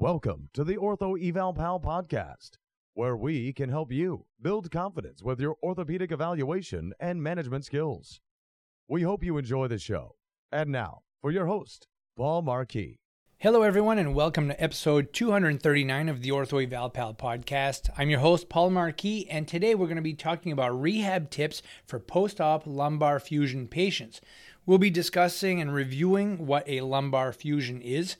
Welcome to the Ortho Eval Pal podcast, where we can help you build confidence with your orthopedic evaluation and management skills. We hope you enjoy the show. And now, for your host, Paul Marquis. Hello, everyone, and welcome to episode 239 of the Ortho Eval Pal podcast. I'm your host, Paul Marquis, and today we're going to be talking about rehab tips for post op lumbar fusion patients. We'll be discussing and reviewing what a lumbar fusion is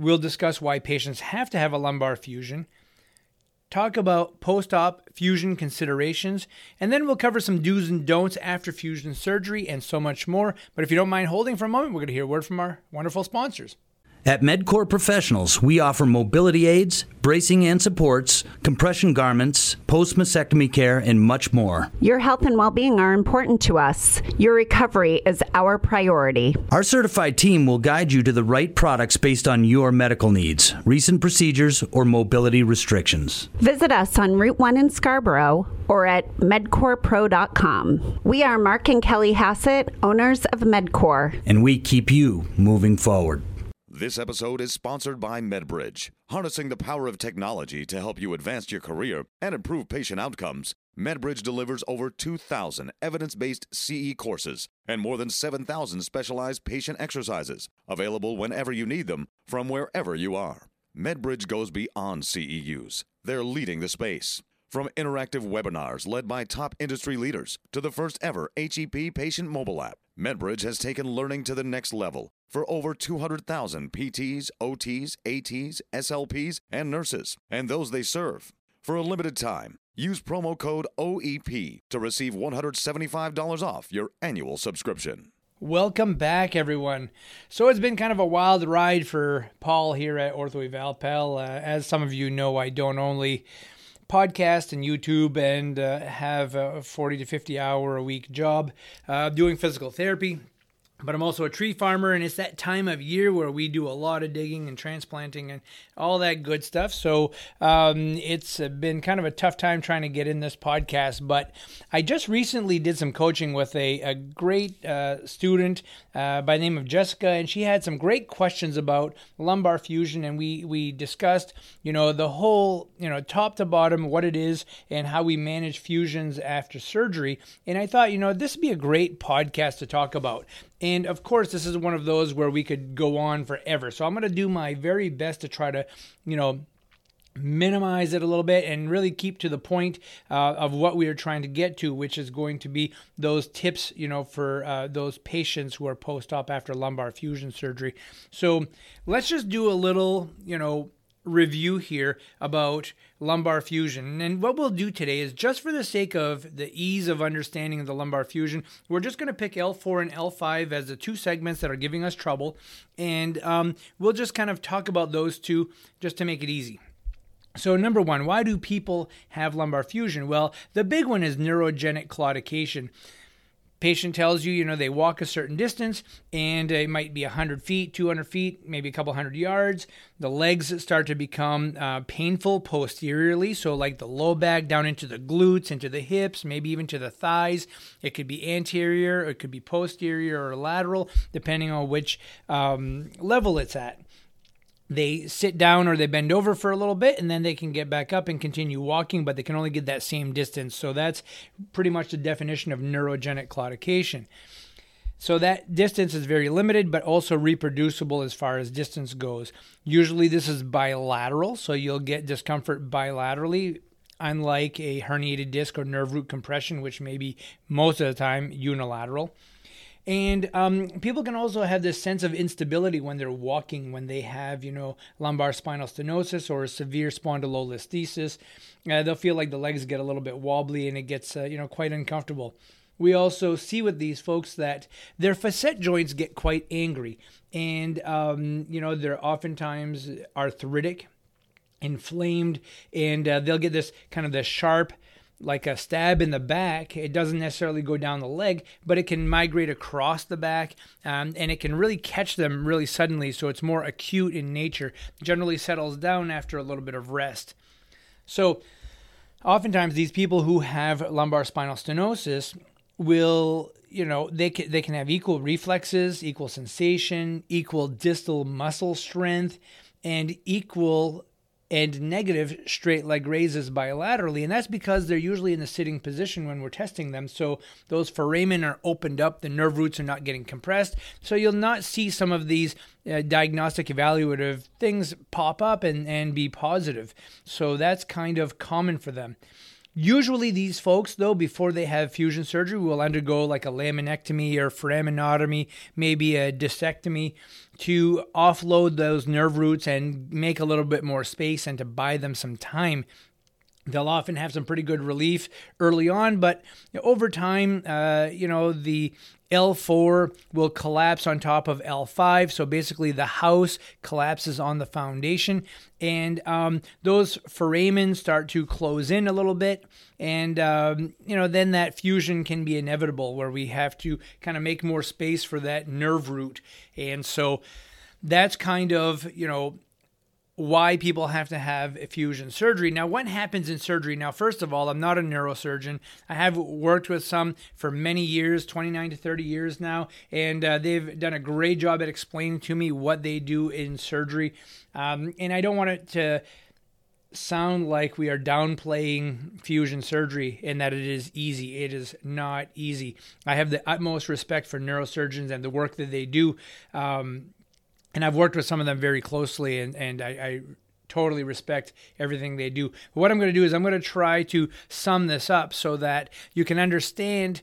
We'll discuss why patients have to have a lumbar fusion, talk about post op fusion considerations, and then we'll cover some do's and don'ts after fusion surgery and so much more. But if you don't mind holding for a moment, we're going to hear a word from our wonderful sponsors. At MedCore Professionals, we offer mobility aids, bracing and supports, compression garments, post mastectomy care, and much more. Your health and well being are important to us. Your recovery is our priority. Our certified team will guide you to the right products based on your medical needs, recent procedures, or mobility restrictions. Visit us on Route 1 in Scarborough or at medcorepro.com. We are Mark and Kelly Hassett, owners of MedCore. And we keep you moving forward. This episode is sponsored by MedBridge. Harnessing the power of technology to help you advance your career and improve patient outcomes, MedBridge delivers over 2,000 evidence based CE courses and more than 7,000 specialized patient exercises, available whenever you need them from wherever you are. MedBridge goes beyond CEUs, they're leading the space. From interactive webinars led by top industry leaders to the first ever HEP patient mobile app, MedBridge has taken learning to the next level for over 200,000 PTs, OTs, ATs, SLPs, and nurses, and those they serve. For a limited time, use promo code OEP to receive $175 off your annual subscription. Welcome back, everyone. So it's been kind of a wild ride for Paul here at Ortho Eval Pal. Uh, as some of you know, I don't only podcast and YouTube and uh, have a 40 to 50 hour a week job uh, doing physical therapy but I'm also a tree farmer, and it's that time of year where we do a lot of digging and transplanting and all that good stuff. So um, it's been kind of a tough time trying to get in this podcast. But I just recently did some coaching with a, a great uh, student uh, by the name of Jessica, and she had some great questions about lumbar fusion, and we we discussed, you know, the whole, you know, top to bottom, what it is, and how we manage fusions after surgery. And I thought, you know, this would be a great podcast to talk about. And of course, this is one of those where we could go on forever. So I'm going to do my very best to try to, you know, minimize it a little bit and really keep to the point uh, of what we are trying to get to which is going to be those tips you know for uh, those patients who are post-op after lumbar fusion surgery so let's just do a little you know review here about lumbar fusion. And what we'll do today is just for the sake of the ease of understanding of the lumbar fusion, we're just going to pick L4 and L5 as the two segments that are giving us trouble. And um, we'll just kind of talk about those two just to make it easy. So, number one, why do people have lumbar fusion? Well, the big one is neurogenic claudication patient tells you, you know, they walk a certain distance and it might be 100 feet, 200 feet, maybe a couple hundred yards. The legs start to become uh, painful posteriorly. So, like the low back down into the glutes, into the hips, maybe even to the thighs. It could be anterior, it could be posterior or lateral, depending on which um, level it's at they sit down or they bend over for a little bit and then they can get back up and continue walking, but they can only get that same distance. So that's pretty much the definition of neurogenic claudication. So that distance is very limited, but also reproducible as far as distance goes. Usually this is bilateral, so you'll get discomfort bilaterally, unlike a herniated disc or nerve root compression, which may be most of the time unilateral. And um, people can also have this sense of instability when they're walking, when they have, you know, lumbar spinal stenosis or severe spondylolisthesis. Uh, they'll feel like the legs get a little bit wobbly and it gets, uh, you know, quite uncomfortable. We also see with these folks that their facet joints get quite angry, and um, you know they're oftentimes arthritic, inflamed, and uh, they'll get this kind of the sharp like a stab in the back. It doesn't necessarily go down the leg, but it can migrate across the back um, and it can really catch them really suddenly. So it's more acute in nature, generally settles down after a little bit of rest. So, oftentimes, these people who have lumbar spinal stenosis will you know they can, they can have equal reflexes equal sensation equal distal muscle strength and equal and negative straight leg raises bilaterally. And that's because they're usually in the sitting position when we're testing them. So those foramen are opened up, the nerve roots are not getting compressed. So you'll not see some of these uh, diagnostic evaluative things pop up and, and be positive. So that's kind of common for them. Usually, these folks, though, before they have fusion surgery, will undergo like a laminectomy or foraminotomy, maybe a discectomy to offload those nerve roots and make a little bit more space and to buy them some time. They'll often have some pretty good relief early on, but over time, uh, you know, the L4 will collapse on top of L5. So basically, the house collapses on the foundation, and um, those foramen start to close in a little bit. And, um, you know, then that fusion can be inevitable where we have to kind of make more space for that nerve root. And so that's kind of, you know, why people have to have fusion surgery. Now, what happens in surgery? Now, first of all, I'm not a neurosurgeon. I have worked with some for many years, 29 to 30 years now, and uh, they've done a great job at explaining to me what they do in surgery. Um, and I don't want it to sound like we are downplaying fusion surgery and that it is easy. It is not easy. I have the utmost respect for neurosurgeons and the work that they do. Um, and I've worked with some of them very closely, and and I, I totally respect everything they do. But what I'm going to do is I'm going to try to sum this up so that you can understand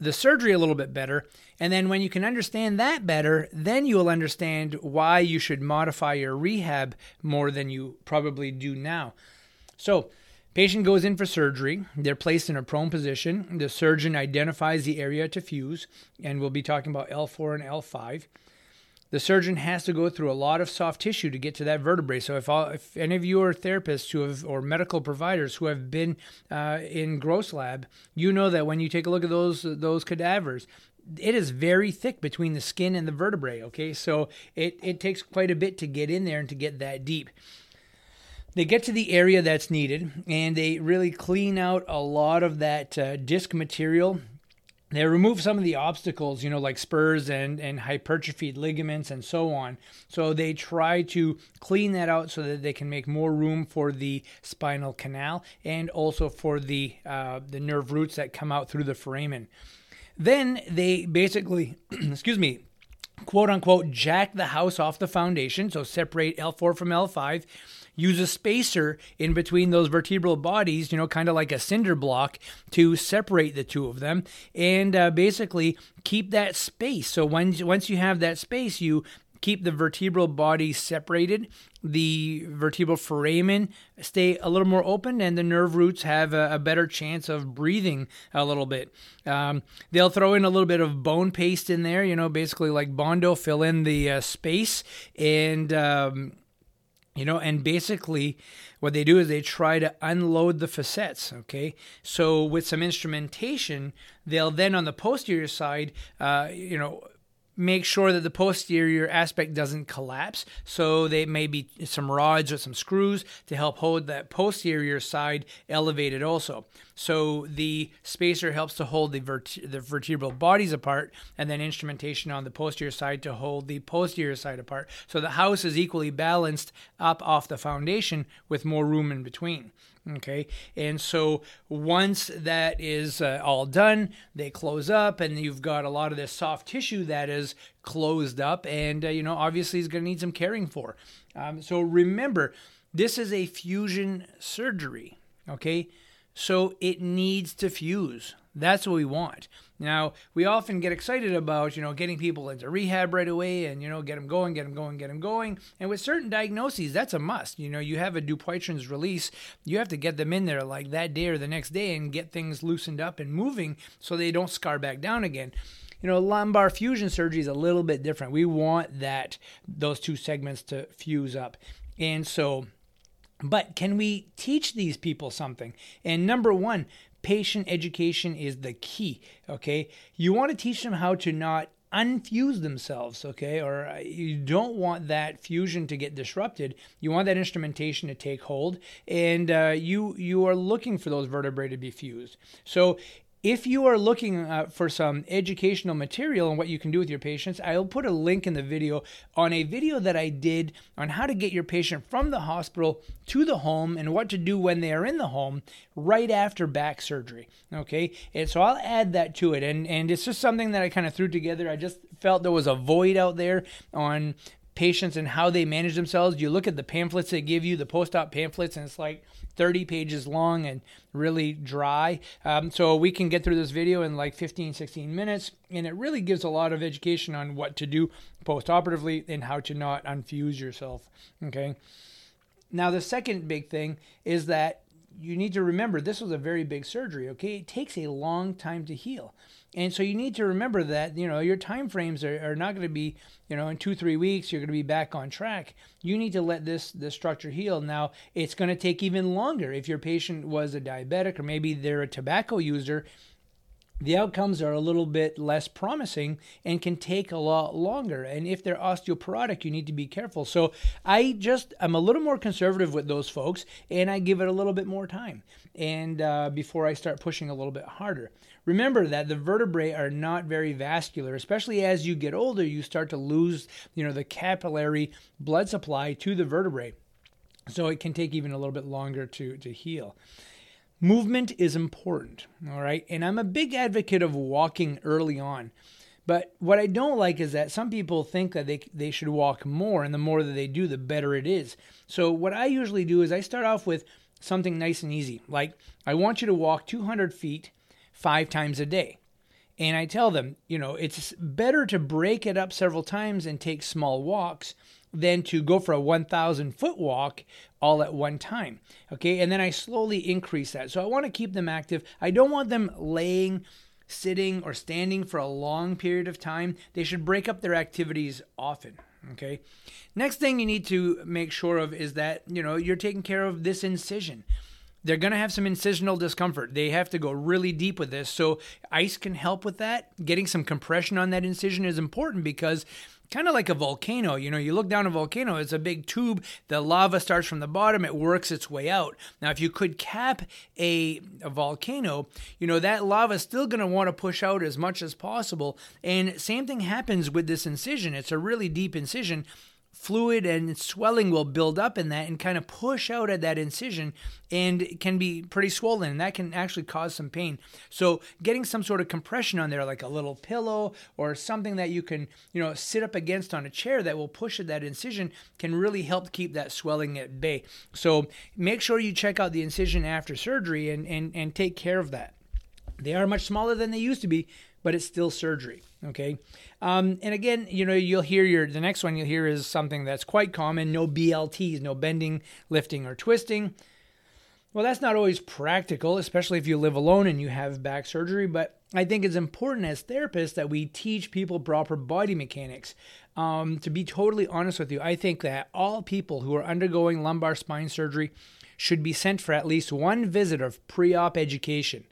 the surgery a little bit better. And then when you can understand that better, then you will understand why you should modify your rehab more than you probably do now. So, patient goes in for surgery. They're placed in a prone position. The surgeon identifies the area to fuse, and we'll be talking about L4 and L5 the surgeon has to go through a lot of soft tissue to get to that vertebrae. So if, all, if any of you are therapists who have or medical providers who have been uh, in gross lab, you know that when you take a look at those those cadavers, it is very thick between the skin and the vertebrae. Okay, so it it takes quite a bit to get in there and to get that deep. They get to the area that's needed and they really clean out a lot of that uh, disc material they remove some of the obstacles, you know, like spurs and, and hypertrophied ligaments and so on. So they try to clean that out so that they can make more room for the spinal canal and also for the uh, the nerve roots that come out through the foramen. Then they basically, excuse me, quote unquote, jack the house off the foundation. So separate L4 from L5 use a spacer in between those vertebral bodies, you know, kind of like a cinder block to separate the two of them and uh, basically keep that space. So when, once you have that space, you keep the vertebral body separated. The vertebral foramen stay a little more open, and the nerve roots have a, a better chance of breathing a little bit. Um, they'll throw in a little bit of bone paste in there, you know, basically like Bondo, fill in the uh, space, and um, you know and basically what they do is they try to unload the facets okay? So with some instrumentation they'll then on the posterior side uh, you know make sure that the posterior aspect doesn't collapse. So they may be some rods or some screws to help hold that posterior side elevated also. So the spacer helps to hold the, vert- the vertebral bodies apart, and then instrumentation on the posterior side to hold the posterior side apart. So the house is equally balanced up off the foundation with more room in between. Okay, and so once that is uh, all done, they close up, and you've got a lot of this soft tissue that is closed up, and uh, you know obviously is going to need some caring for. Um, so remember, this is a fusion surgery. Okay, so it needs to fuse. That's what we want. Now, we often get excited about, you know, getting people into rehab right away and, you know, get them going, get them going, get them going. And with certain diagnoses, that's a must. You know, you have a Dupuytren's release, you have to get them in there like that day or the next day and get things loosened up and moving so they don't scar back down again. You know, lumbar fusion surgery is a little bit different. We want that, those two segments to fuse up. And so, but can we teach these people something? And number one, patient education is the key. Okay. You want to teach them how to not unfuse themselves, okay? Or uh, you don't want that fusion to get disrupted. You want that instrumentation to take hold, and uh, you you are looking for those vertebrae to be fused. So if you are looking uh, for some educational material on what you can do with your patients, I'll put a link in the video on a video that I did on how to get your patient from the hospital to the home and what to do when they are in the home right after back surgery. Okay, and so I'll add that to it, and and it's just something that I kind of threw together. I just felt there was a void out there on patients and how they manage themselves. You look at the pamphlets they give you, the post-op pamphlets, and it's like 30 pages long and really dry. Um, so we can get through this video in like 15, 16 minutes, and it really gives a lot of education on what to do post-operatively and how to not unfuse yourself. Okay. Now the second big thing is that you need to remember this was a very big surgery okay it takes a long time to heal and so you need to remember that you know your time frames are, are not going to be you know in two three weeks you're going to be back on track. You need to let this this structure heal. Now it's going to take even longer. If your patient was a diabetic or maybe they're a tobacco user the outcomes are a little bit less promising and can take a lot longer. And if they're osteoporotic, you need to be careful. So I just, I'm a little more conservative with those folks and I give it a little bit more time. And uh, before I start pushing a little bit harder. Remember that the vertebrae are not very vascular, especially as you get older, you start to lose, you know, the capillary blood supply to the vertebrae. So it can take even a little bit longer to, to heal. Movement is important, all right? And I'm a big advocate of walking early on. But what I don't like is that some people think that they, they should walk more, and the more that they do, the better it is. So, what I usually do is I start off with something nice and easy. Like, I want you to walk 200 feet five times a day. And I tell them, you know, it's better to break it up several times and take small walks than to go for a 1,000 foot walk all at one time. Okay, and then I slowly increase that. So I want to keep them active. I don't want them laying, sitting, or standing for a long period of time. They should break up their activities often. Okay, next thing you need to make sure of is that you know you're taking care of this incision they're going to have some incisional discomfort. They have to go really deep with this. So, ice can help with that. Getting some compression on that incision is important because kind of like a volcano. You know, you look down a volcano, it's a big tube. The lava starts from the bottom, it works its way out. Now, if you could cap a, a volcano, you know, that lava is still going to want to push out as much as possible. And same thing happens with this incision. It's a really deep incision fluid and swelling will build up in that and kind of push out at that incision and can be pretty swollen and that can actually cause some pain. So getting some sort of compression on there like a little pillow or something that you can you know sit up against on a chair that will push at that incision can really help keep that swelling at bay. So make sure you check out the incision after surgery and and, and take care of that. They are much smaller than they used to be but it's still surgery. Okay. Um, and again, you know, you'll hear your, the next one you'll hear is something that's quite common no BLTs, no bending, lifting, or twisting. Well, that's not always practical, especially if you live alone and you have back surgery, but I think it's important as therapists that we teach people proper body mechanics. Um, to be totally honest with you, I think that all people who are undergoing lumbar spine surgery should be sent for at least one visit of pre op education.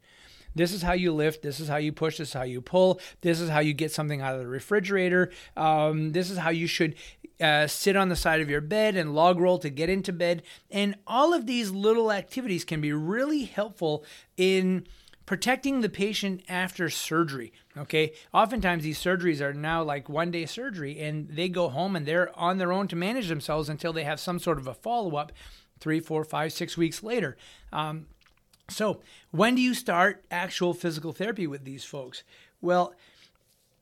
This is how you lift. This is how you push. This is how you pull. This is how you get something out of the refrigerator. Um, this is how you should uh, sit on the side of your bed and log roll to get into bed. And all of these little activities can be really helpful in protecting the patient after surgery. Okay, oftentimes these surgeries are now like one day surgery, and they go home and they're on their own to manage themselves until they have some sort of a follow up three, four, five, six weeks later. Um, so, when do you start actual physical therapy with these folks? Well,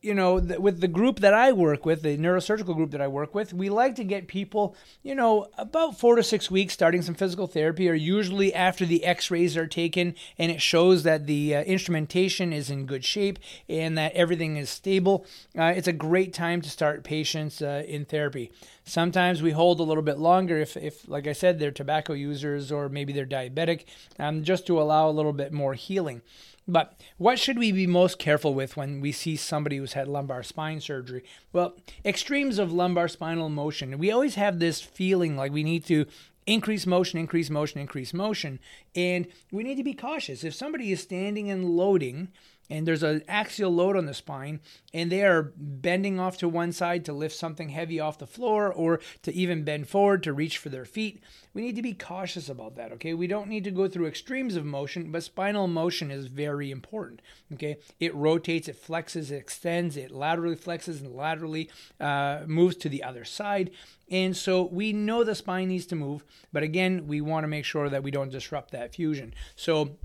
you know, with the group that I work with, the neurosurgical group that I work with, we like to get people, you know, about four to six weeks starting some physical therapy, or usually after the x rays are taken and it shows that the uh, instrumentation is in good shape and that everything is stable. Uh, it's a great time to start patients uh, in therapy. Sometimes we hold a little bit longer if, if, like I said, they're tobacco users or maybe they're diabetic, um, just to allow a little bit more healing. But what should we be most careful with when we see somebody who's had lumbar spine surgery? Well, extremes of lumbar spinal motion. We always have this feeling like we need to increase motion, increase motion, increase motion. And we need to be cautious. If somebody is standing and loading and there's an axial load on the spine, and they are bending off to one side to lift something heavy off the floor or to even bend forward to reach for their feet, we need to be cautious about that, okay? We don't need to go through extremes of motion, but spinal motion is very important, okay? It rotates, it flexes, it extends, it laterally flexes and laterally uh, moves to the other side. And so we know the spine needs to move, but again, we want to make sure that we don't disrupt that fusion. So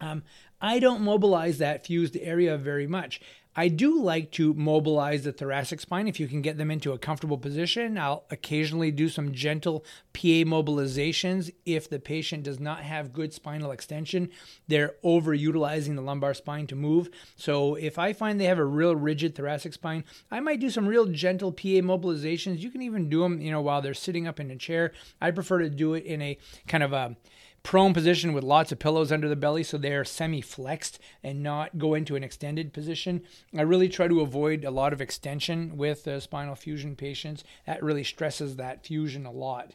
um, I don't mobilize that fused area very much. I do like to mobilize the thoracic spine if you can get them into a comfortable position. I'll occasionally do some gentle PA mobilizations if the patient does not have good spinal extension. They're overutilizing the lumbar spine to move. So if I find they have a real rigid thoracic spine, I might do some real gentle PA mobilizations. You can even do them, you know, while they're sitting up in a chair. I prefer to do it in a kind of a prone position with lots of pillows under the belly so they're semi flexed and not go into an extended position. I really try to avoid a lot of extension with uh, spinal fusion patients. That really stresses that fusion a lot.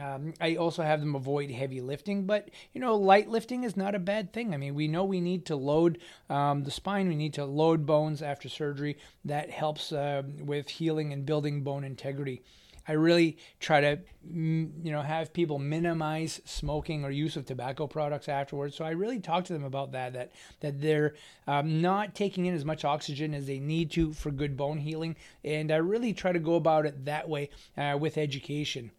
Um, I also have them avoid heavy lifting, but you know, light lifting is not a bad thing. I mean, we know we need to load um, the spine, we need to load bones after surgery. That helps uh, with healing and building bone integrity. I really try to, you know, have people minimize smoking or use of tobacco products afterwards. So I really talk to them about that, that that they're um, not taking in as much oxygen as they need to for good bone healing, and I really try to go about it that way uh, with education.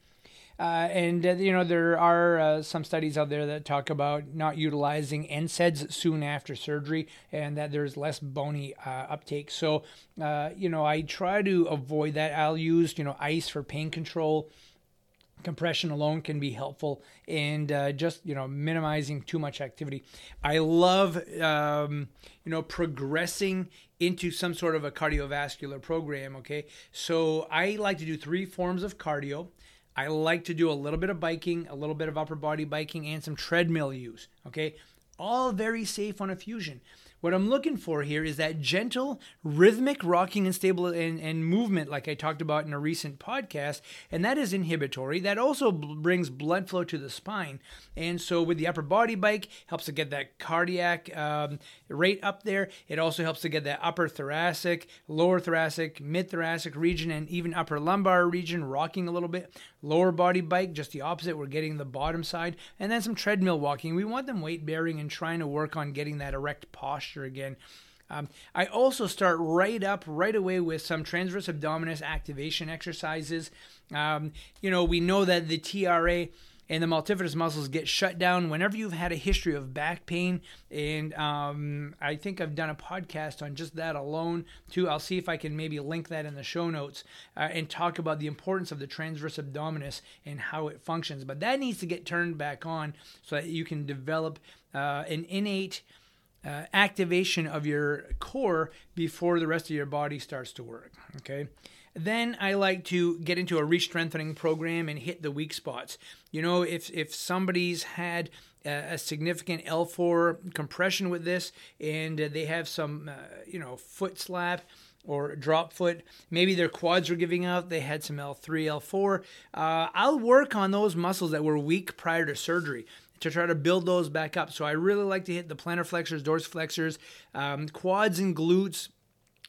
Uh, and uh, you know there are uh, some studies out there that talk about not utilizing NSAIDs soon after surgery, and that there's less bony uh, uptake. So uh, you know I try to avoid that. I'll use you know ice for pain control. Compression alone can be helpful, and uh, just you know minimizing too much activity. I love um, you know progressing into some sort of a cardiovascular program. Okay, so I like to do three forms of cardio. I like to do a little bit of biking, a little bit of upper body biking, and some treadmill use. Okay, all very safe on a fusion. What I'm looking for here is that gentle, rhythmic rocking and stable and, and movement, like I talked about in a recent podcast, and that is inhibitory. That also b- brings blood flow to the spine, and so with the upper body bike, helps to get that cardiac um, rate up there. It also helps to get that upper thoracic, lower thoracic, mid thoracic region, and even upper lumbar region rocking a little bit. Lower body bike, just the opposite. We're getting the bottom side, and then some treadmill walking. We want them weight bearing and trying to work on getting that erect posture posture again. Um, I also start right up right away with some transverse abdominis activation exercises. Um, you know, we know that the TRA and the multifidus muscles get shut down whenever you've had a history of back pain. And um, I think I've done a podcast on just that alone, too. I'll see if I can maybe link that in the show notes uh, and talk about the importance of the transverse abdominis and how it functions. But that needs to get turned back on so that you can develop uh, an innate uh, activation of your core before the rest of your body starts to work. Okay. Then I like to get into a re-strengthening program and hit the weak spots. You know, if if somebody's had a, a significant L4 compression with this, and uh, they have some, uh, you know, foot slap or drop foot. Maybe their quads were giving out. They had some L3, L4. Uh, I'll work on those muscles that were weak prior to surgery to try to build those back up. So I really like to hit the plantar flexors, dorsiflexors, um, quads, and glutes.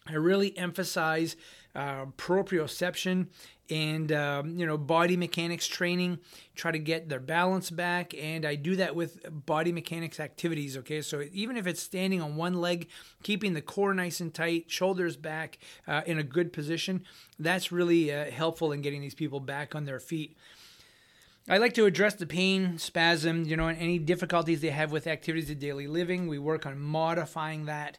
I really emphasize uh, proprioception and um, you know body mechanics training try to get their balance back and i do that with body mechanics activities okay so even if it's standing on one leg keeping the core nice and tight shoulders back uh, in a good position that's really uh, helpful in getting these people back on their feet I like to address the pain, spasm, you know, and any difficulties they have with activities of daily living. We work on modifying that.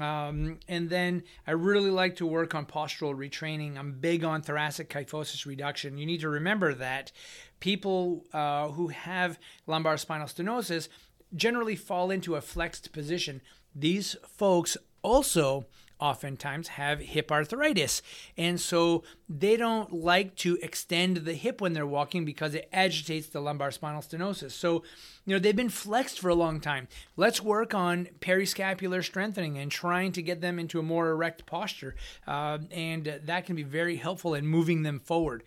Um, and then I really like to work on postural retraining. I'm big on thoracic kyphosis reduction. You need to remember that people uh, who have lumbar spinal stenosis generally fall into a flexed position. These folks also oftentimes have hip arthritis. And so they don't like to extend the hip when they're walking because it agitates the lumbar spinal stenosis. So, you know, they've been flexed for a long time. Let's work on periscapular strengthening and trying to get them into a more erect posture. Uh, and that can be very helpful in moving them forward.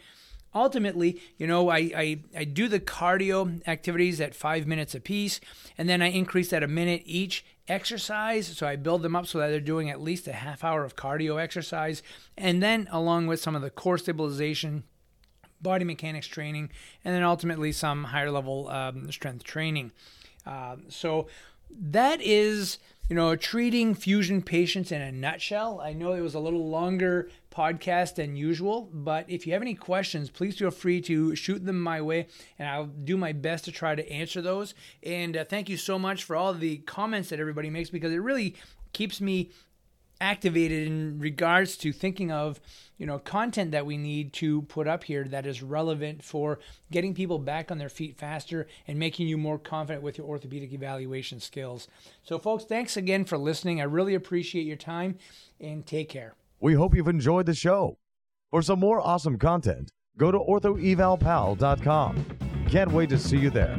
Ultimately, you know, I, I, I do the cardio activities at five minutes apiece, and then I increase that a minute each exercise. So I build them up so that they're doing at least a half hour of cardio exercise, and then along with some of the core stabilization body mechanics training, and then ultimately some higher level um, strength training. Uh, so that is you know, treating fusion patients in a nutshell. I know it was a little longer podcast than usual, but if you have any questions, please feel free to shoot them my way, and I'll do my best to try to answer those. And uh, thank you so much for all the comments that everybody makes because it really keeps me activated in regards to thinking of you know content that we need to put up here that is relevant for getting people back on their feet faster and making you more confident with your orthopedic evaluation skills. So folks thanks again for listening. I really appreciate your time and take care. We hope you've enjoyed the show. For some more awesome content go to orthoevalpal.com can't wait to see you there